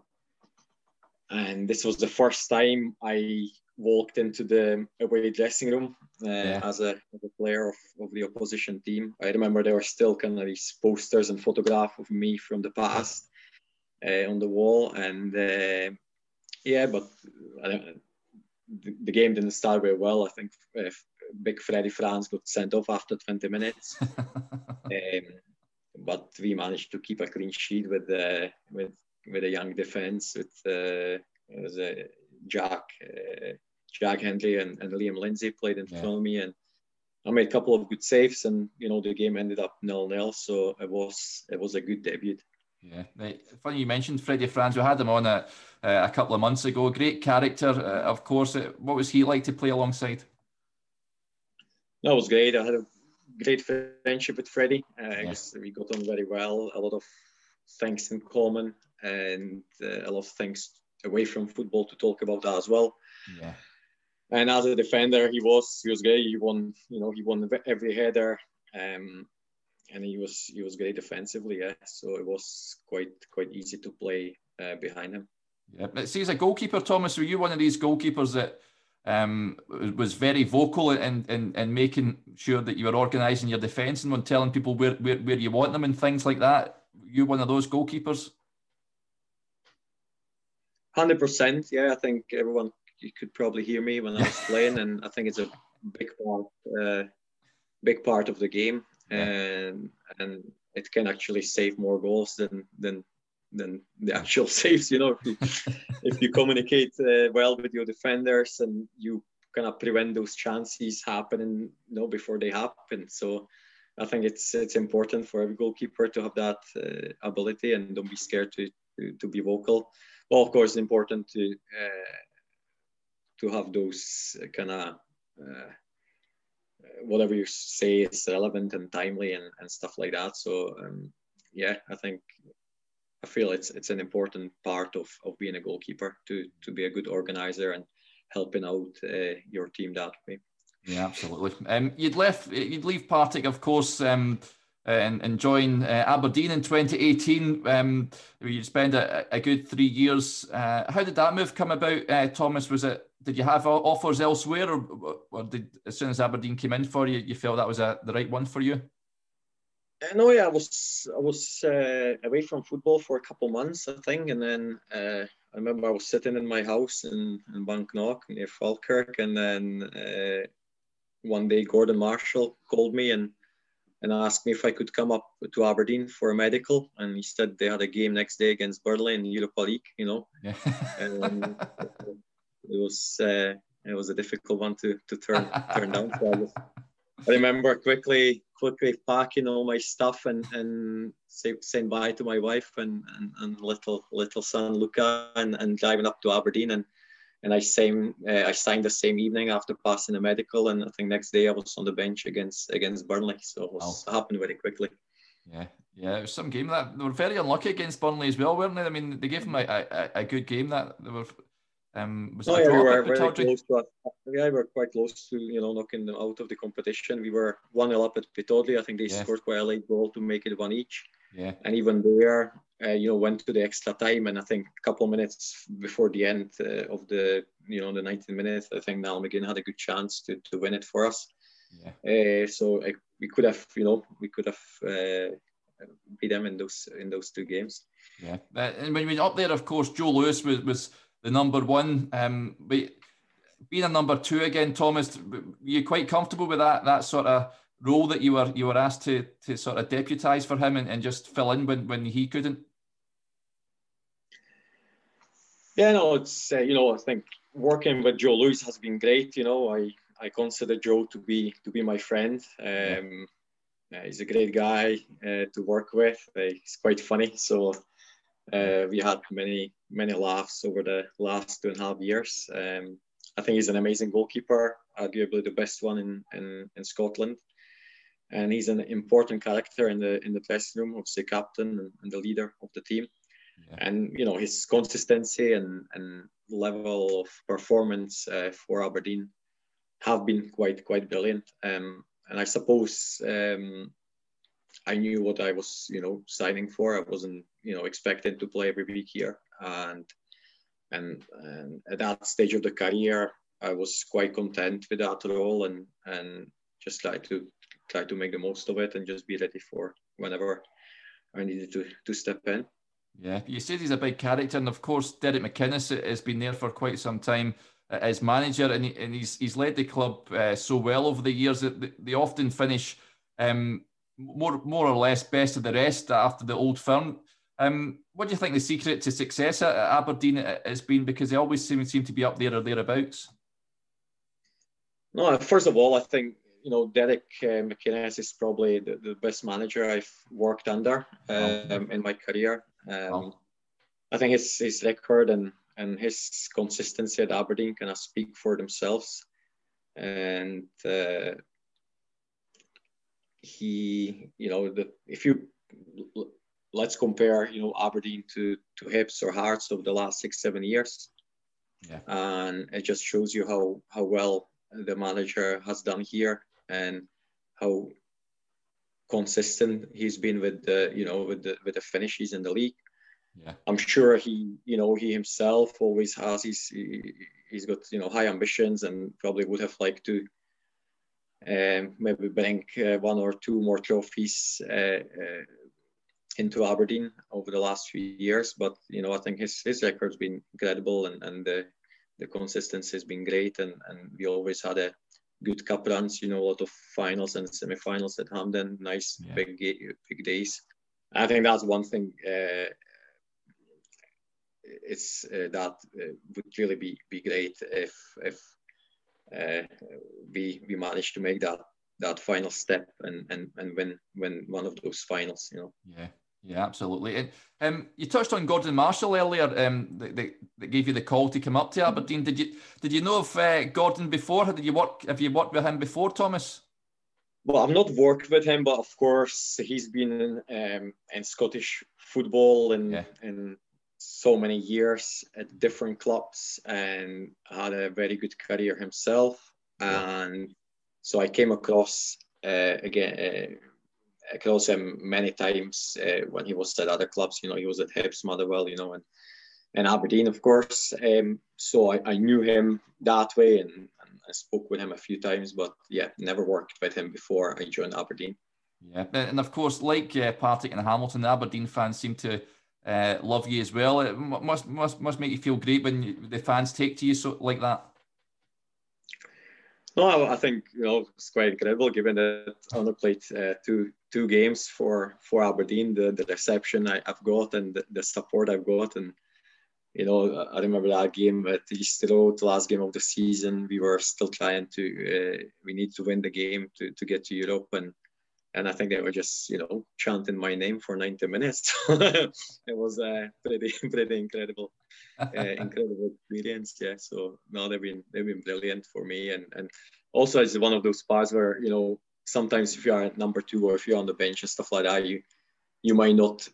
and this was the first time I walked into the away dressing room uh, yeah. as, a, as, a, player of, of the opposition team. I remember there were still kind of these posters and photographs of me from the past uh, on the wall, and uh, yeah, but the, the, game didn't start very well. I think uh, big Freddy Frans got sent off after 20 minutes. um, but we managed to keep a clean sheet with uh, with with a young defense with uh, was a Jack uh, Jack Hendry and, and Liam Lindsay played in yeah. front of me, and I made a couple of good saves, and you know the game ended up nil nil. So it was it was a good debut. Yeah, funny you mentioned Freddie Frans. We had him on a, a couple of months ago. Great character, uh, of course. What was he like to play alongside? That was great. I had a great friendship with Freddie. Uh, yeah. we got on very well. A lot of things in common, and uh, a lot of things away from football to talk about that as well. Yeah. And as a defender, he was he was great. He won, you know, he won every header, um, and he was he was great defensively. Yeah, so it was quite quite easy to play uh, behind him. Yeah, but see, as a goalkeeper, Thomas, were you one of these goalkeepers that um, was very vocal in, in, in making sure that you were organising your defence and when telling people where, where, where you want them and things like that? You one of those goalkeepers? Hundred percent. Yeah, I think everyone you could probably hear me when I was playing, and I think it's a big part, uh, big part of the game, and and it can actually save more goals than than than the actual saves. You know, if you, if you communicate uh, well with your defenders and you kind of prevent those chances happening, you know, before they happen. So. I think it's it's important for every goalkeeper to have that uh, ability and don't be scared to, to, to be vocal well, of course, it's important to uh, to have those kind of uh, whatever you say is relevant and timely and, and stuff like that. So um, yeah, I think I feel it's it's an important part of, of being a goalkeeper to to be a good organizer and helping out uh, your team that way. Yeah, absolutely. Um, you'd left you'd leave Partick, of course. Um, uh, and, and join uh, Aberdeen in 2018. Um, you spent a, a good three years. Uh, how did that move come about, uh, Thomas? Was it did you have offers elsewhere, or, or did as soon as Aberdeen came in for you, you felt that was a, the right one for you? Uh, no, yeah, I was I was uh, away from football for a couple months, I think, and then I remember I was sitting in my house in, in Knock near Falkirk, and then one day Gordon Marshall called me and and asked me if I could come up to Aberdeen for a medical. And he said they had a game next day against Burnley in Europa League, you know. Yeah. and it was uh, it was a difficult one to, to turn turn down. So I, just, I remember quickly quickly packing all my stuff and and say, saying bye to my wife and, and, and little little son Luca and, and driving up to Aberdeen and and I same uh, I signed the same evening after passing the medical, and I think next day I was on the bench against against Burnley. So it was, oh. happened very quickly. Yeah, yeah, it was some game that they were very unlucky against Burnley as well, weren't they? I mean, they gave them a, a, a good game that they were. Um, was yeah, we were very close to Yeah, we were quite close to you know knocking them out of the competition. We were one 0 up at Pittodrie. I think they yeah. scored quite a late goal to make it one each. Yeah. And even there, uh, you know, went to the extra time, and I think a couple of minutes before the end uh, of the, you know, the 19 minutes, I think Niall McGinn had a good chance to, to win it for us. Yeah. Uh, so I, we could have, you know, we could have uh, beat them in those in those two games. Yeah, uh, and when you went up there, of course, Joe Lewis was, was the number one. Um, but being a number two again, Thomas, were you quite comfortable with that that sort of role that you were you were asked to to sort of deputise for him and, and just fill in when when he couldn't? Yeah, no, it's uh, you know I think working with Joe Lewis has been great. You know, I I consider Joe to be to be my friend. Um, yeah, he's a great guy uh, to work with. Uh, he's quite funny, so uh, we had many many laughs over the last two and a half years. Um, I think he's an amazing goalkeeper, arguably the best one in, in, in Scotland. And he's an important character in the in the dressing room, obviously captain and, the leader of the team. Yeah. And you know his consistency and, and level of performance uh, for Aberdeen have been quite quite brilliant. Um, and I suppose um, I knew what I was you know signing for. I wasn't you know expected to play every week here, and and, and at that stage of the career, I was quite content with that role and and just try to try to make the most of it and just be ready for whenever I needed to to step in. Yeah, you said he's a big character, and of course Derek McInnes has been there for quite some time as manager, and, he, and he's he's led the club uh, so well over the years that they often finish um, more more or less best of the rest after the old firm. Um, what do you think the secret to success at Aberdeen has been? Because they always seem, seem to be up there or thereabouts. No, first of all, I think you know Derek uh, McInnes is probably the, the best manager I've worked under um, in my career. Um, oh. I think his his record and and his consistency at Aberdeen kind of speak for themselves. And uh, he, you know, the, if you let's compare, you know, Aberdeen to to Hibs or Hearts of the last six seven years, yeah. and it just shows you how how well the manager has done here and how consistent he's been with the you know with the with the finishes in the league. Yeah. I'm sure he you know he himself always has he's he, he's got you know high ambitions and probably would have liked to um, maybe bring uh, one or two more trophies uh, uh, into Aberdeen over the last few years. But you know, I think his his record's been incredible, and and the the consistency has been great, and and we always had a good cup runs. You know, a lot of finals and semi-finals at Hampden. Nice yeah. big big days. I think that's one thing. Uh, it's uh, that uh, would really be be great if if we we manage to make that that final step and and and win win one of those finals. You know. Yeah. Yeah, absolutely. And um, you touched on Gordon Marshall earlier. Um, that, that, gave you the call to come up to Aberdeen. Did you did you know of uh, Gordon before? Did you work? Have you worked with him before, Thomas? Well, I've not worked with him, but of course he's been um, in Scottish football and yeah. in so many years at different clubs and had a very good career himself. Yeah. And so I came across uh, again. Uh, across him many times uh, when he was at other clubs. You know, he was at Hibs, Motherwell, you know, and and Aberdeen, of course. Um, so I, I, knew him that way, and, and, I spoke with him a few times. But yeah, never worked with him before I joined Aberdeen. Yeah, and of course, like uh, Partick and Hamilton, the Aberdeen fans seem to uh, love you as well. It must must must make you feel great when you, the fans take to you so like that. No, I think you know it's quite incredible given that I only played uh, two two games for for Aberdeen. The the reception I, have got and the, the, support I've got, and you know I remember that game at Easter Road, the last game of the season. We were still trying to uh, we need to win the game to to get to Europe, and and I think they were just you know chanting my name for 90 minutes. it was uh, pretty pretty incredible uh, incredible experience. Yeah. So no, they've been they've been brilliant for me, and and also it's one of those spots where you know sometimes if you are at number two or if you're on the bench and stuff like that, you you might not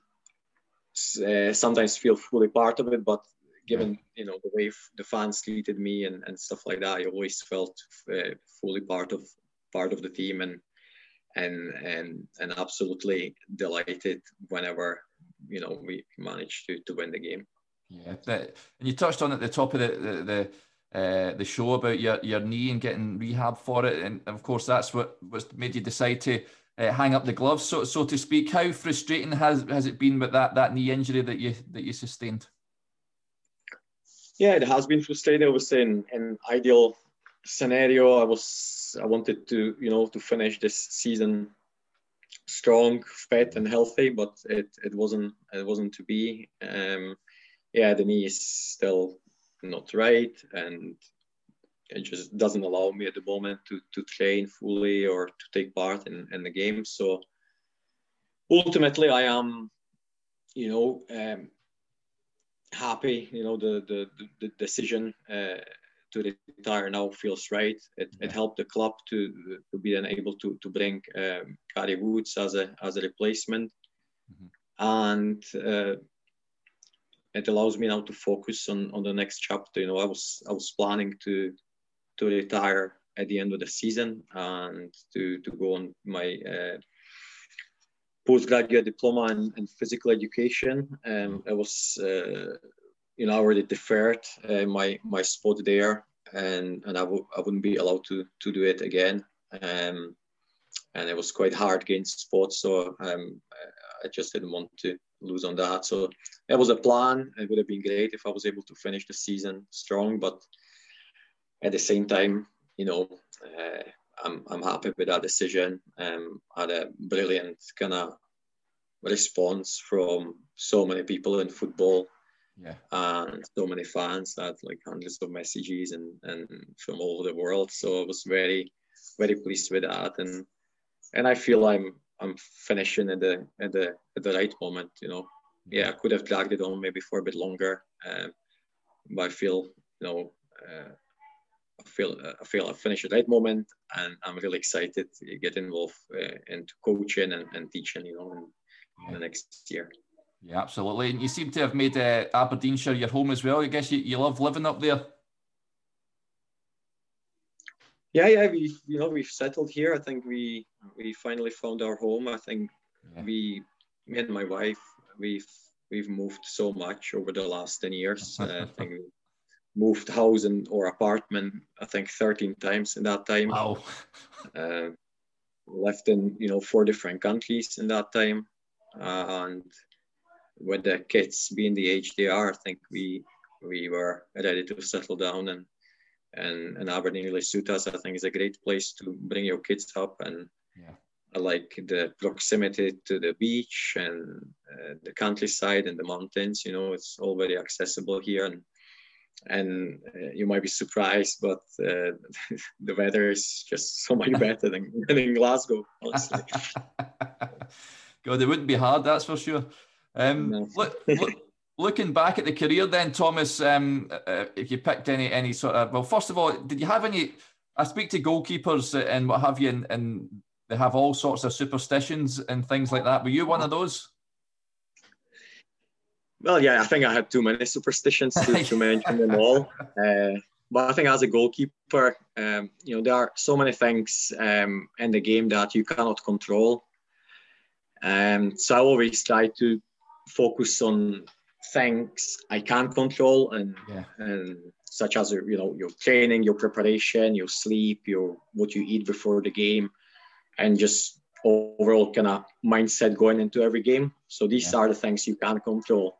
uh, sometimes feel fully part of it, but given you know the way the fans treated me and, and stuff like that, I always felt uh, fully part of part of the team and and and and absolutely delighted whenever you know we managed to to win the game. Yeah, and you touched on at the top of the the. the uh, the show about your, your knee and getting rehab for it, and of course that's what what's made you decide to uh, hang up the gloves, so so to speak. How frustrating has has it been with that that knee injury that you that you sustained? Yeah, it has been frustrating. I was in an ideal scenario. I was I wanted to you know to finish this season strong, fit, and healthy, but it, it wasn't it wasn't to be. Um, yeah, the knee is still not right, and it just doesn't allow me at the moment to to train fully or to take part in, in the game. So ultimately, I am, you know, um, happy. You know, the the the decision. Uh, to retire now feels right. It, yeah. it helped the club to to be then able to to bring um, Gary Woods as a as a replacement, mm-hmm. and uh, it allows me now to focus on on the next chapter. You know, I was I was planning to to retire at the end of the season and to to go on my uh, postgraduate diploma in, in physical education. And I was uh, you know, I already deferred uh, my my spot there, and and I w- I wouldn't be allowed to to do it again. Um, and it was quite hard against sports, so um, I just didn't want to lose on that. So it was a plan. It would have been great if I was able to finish the season strong, but at the same time, you know, uh, I'm I'm happy with that decision. Um, I had a brilliant kind of response from so many people in football yeah. And so many fans that like hundreds of messages and and from all over the world. So i was very very pleased with that. And and i feel i'm i'm finishing at the at the at the right moment you know. Yeah. I could have dragged it on maybe for a bit longer um, but i feel you know uh, I feel I feel I finished at the right moment, and I'm really excited to get involved uh, into coaching and, and teaching, you know, in, in the next year. Yeah, absolutely. And you seem to have made uh, Aberdeenshire your home as well. I guess you, you love living up there. Yeah, yeah, we you know we've settled here. I think we we finally found our home. I think yeah. we, me and my wife, we've we've moved so much over the last ten years. uh, I think we moved house and or apartment. I think thirteen times in that time. Wow. uh, left in you know four different countries in that time, uh, and with the kids being the age they are, I think we we were ready to settle down and and, and Aberdeen really suit us. I think it's a great place to bring your kids up and yeah. I like the proximity to the beach and uh, the countryside and the mountains. You know, it's all very accessible here and and uh, you might be surprised, but uh, the weather is just so much better than, than in Glasgow, honestly. God, it wouldn't be hard, that's for sure. Um, no. look, look, looking back at the career, then Thomas, um, uh, if you picked any any sort of well, first of all, did you have any? I speak to goalkeepers and what have you, and, and they have all sorts of superstitions and things like that. Were you one of those? Well, yeah, I think I had too many superstitions to, to mention them all. Uh, but I think as a goalkeeper, um, you know, there are so many things um, in the game that you cannot control. Um, so I always try to focus on things I can control and yeah. and such as you know your training, your preparation, your sleep, your what you eat before the game, and just overall kind of mindset going into every game. So these yeah. are the things you can control.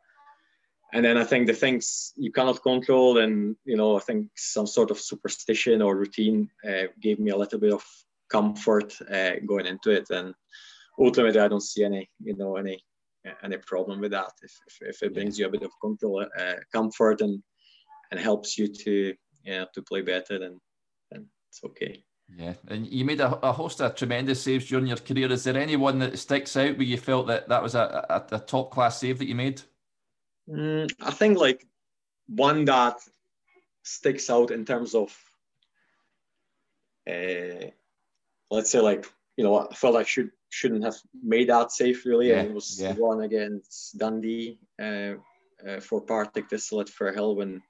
And then I think the things you cannot control, and you know, I think some sort of superstition or routine uh, gave me a little bit of comfort uh, going into it. And ultimately, I don't see any, you know, any any problem with that if, if, if it brings you a bit of control, uh, comfort, and and helps you to yeah to play better, then then it's okay. Yeah, and you made a, a, host of tremendous saves during your career. Is there anyone that sticks out where you felt that that was a, a, a top class save that you made? Mm, I think like one that sticks out in terms of, uh, let's say like you know I felt I should shouldn't have made that save really. Yeah, and it was yeah. one against Dundee uh, uh, for Partick Thistle at Firhill when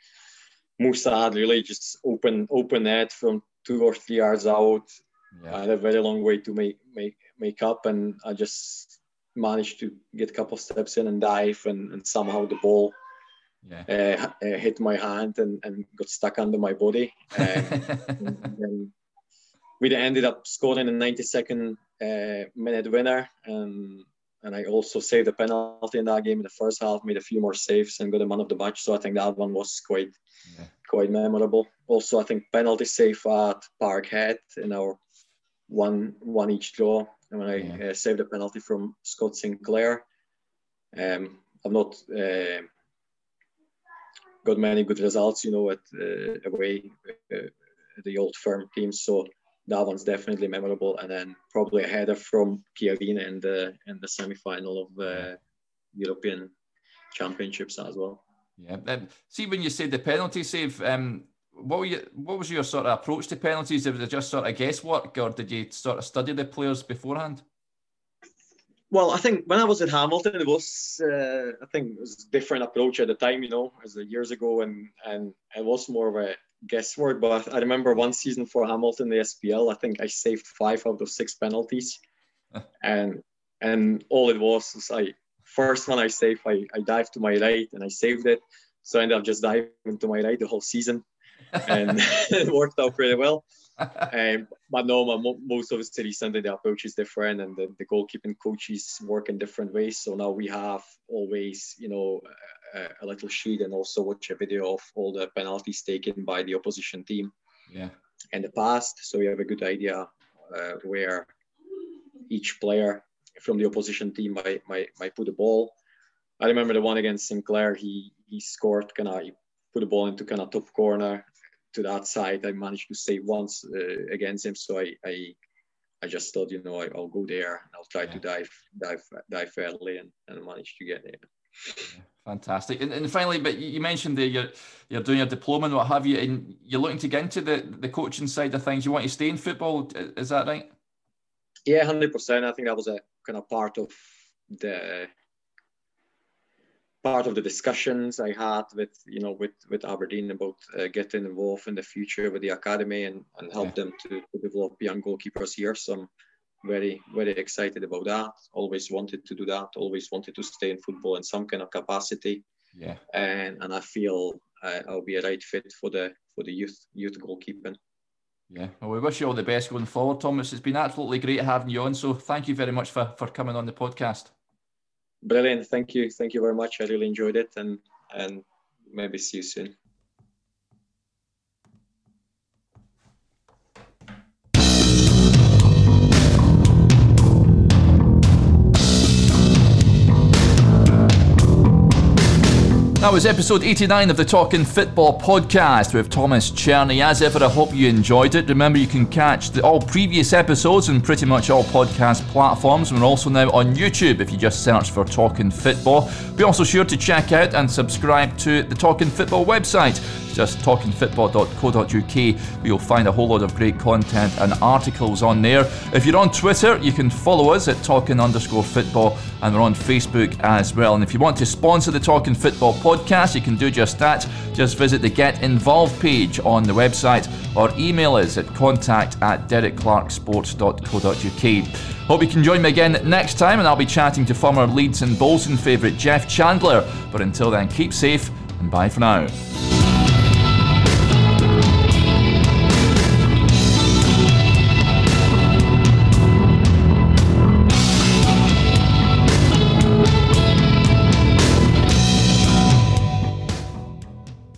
Musa had really just open open net from two or three yards out. Yeah. I had a very long way to make make make up, and I just managed to get a couple steps in and dive, and, and somehow the ball yeah. uh, uh, hit my hand and, and got stuck under my body. and we ended up scoring a 92nd uh, minute winner, and and I also saved a penalty in that game in the first half, made a few more saves, and got a man of the match. So I think that one was quite yeah. quite memorable. Also, I think penalty save at Parkhead in our one one each draw, and when I yeah. uh, saved a penalty from Scott Sinclair. Um, I've not uh, got many good results, you know, at uh, away uh, the old firm teams. So that one's definitely memorable. And then probably a header from Chiarina in the in the semi final of uh, European Championships as well. Yeah. Um, see, when you said the penalty save, um, what were you, what was your sort of approach to penalties? It was it just sort of guesswork, or did you sort of study the players beforehand? Well, I think when I was at Hamilton, it was uh, I think it was a different approach at the time, you know, as years ago, and and it was more of a guesswork. But I remember one season for Hamilton, the SPL, I think I saved five out of six penalties, and and all it was was I first one I saved, I, I dived to my right and I saved it, so I ended up just diving to my right the whole season, and it worked out pretty well um, but no, my, most of the city Sunday the approach is different, and the, the goalkeeping coaches work in different ways. So now we have always, you know, a, a, little sheet and also watch a video of all the penalties taken by the opposition team. Yeah. In the past, so you have a good idea uh, where each player from the opposition team might, might might put the ball. I remember the one against Sinclair. He he scored kind of put the ball into kind of top corner to that side. I managed to save once uh, against him, so I, I I just thought, you know, I, will go there and I'll try yeah. to dive dive dive early and, and manage to get there. Yeah, fantastic. And, and finally, but you mentioned that you're you're doing your diploma and what have you, and you're looking to get into the the coaching side of things. You want to stay in football, is that right? Yeah, hundred percent. I think that was a kind of part of the part of the discussions I had with you know with with Aberdeen about uh, getting involved in the future with the academy and, and help yeah. them to, to develop young goalkeepers here. So I'm very very excited about that. Always wanted to do that. Always wanted to stay in football in some kind of capacity. Yeah. And and I feel uh, I'll be a right fit for the for the youth youth goalkeeping. Yeah, well, we wish you all the best going forward, Thomas. It's been absolutely great having you on. So thank you very much for, for coming on the podcast. Brilliant. Thank you. Thank you very much. I really enjoyed it and and maybe see you soon. That was episode 89 of the Talking Football podcast with Thomas Cerny. As ever, I hope you enjoyed it. Remember, you can catch the, all previous episodes on pretty much all podcast platforms. We're also now on YouTube if you just search for Talking Football. Be also sure to check out and subscribe to the Talking Football website just talkingfootball.co.uk where you'll find a whole lot of great content and articles on there. If you're on Twitter, you can follow us at talking underscore football and we're on Facebook as well. And if you want to sponsor the Talking Football podcast, you can do just that. Just visit the Get Involved page on the website or email us at contact at derekklarksports.co.uk. Hope you can join me again next time, and I'll be chatting to former Leeds and Bolton favourite Jeff Chandler. But until then, keep safe and bye for now.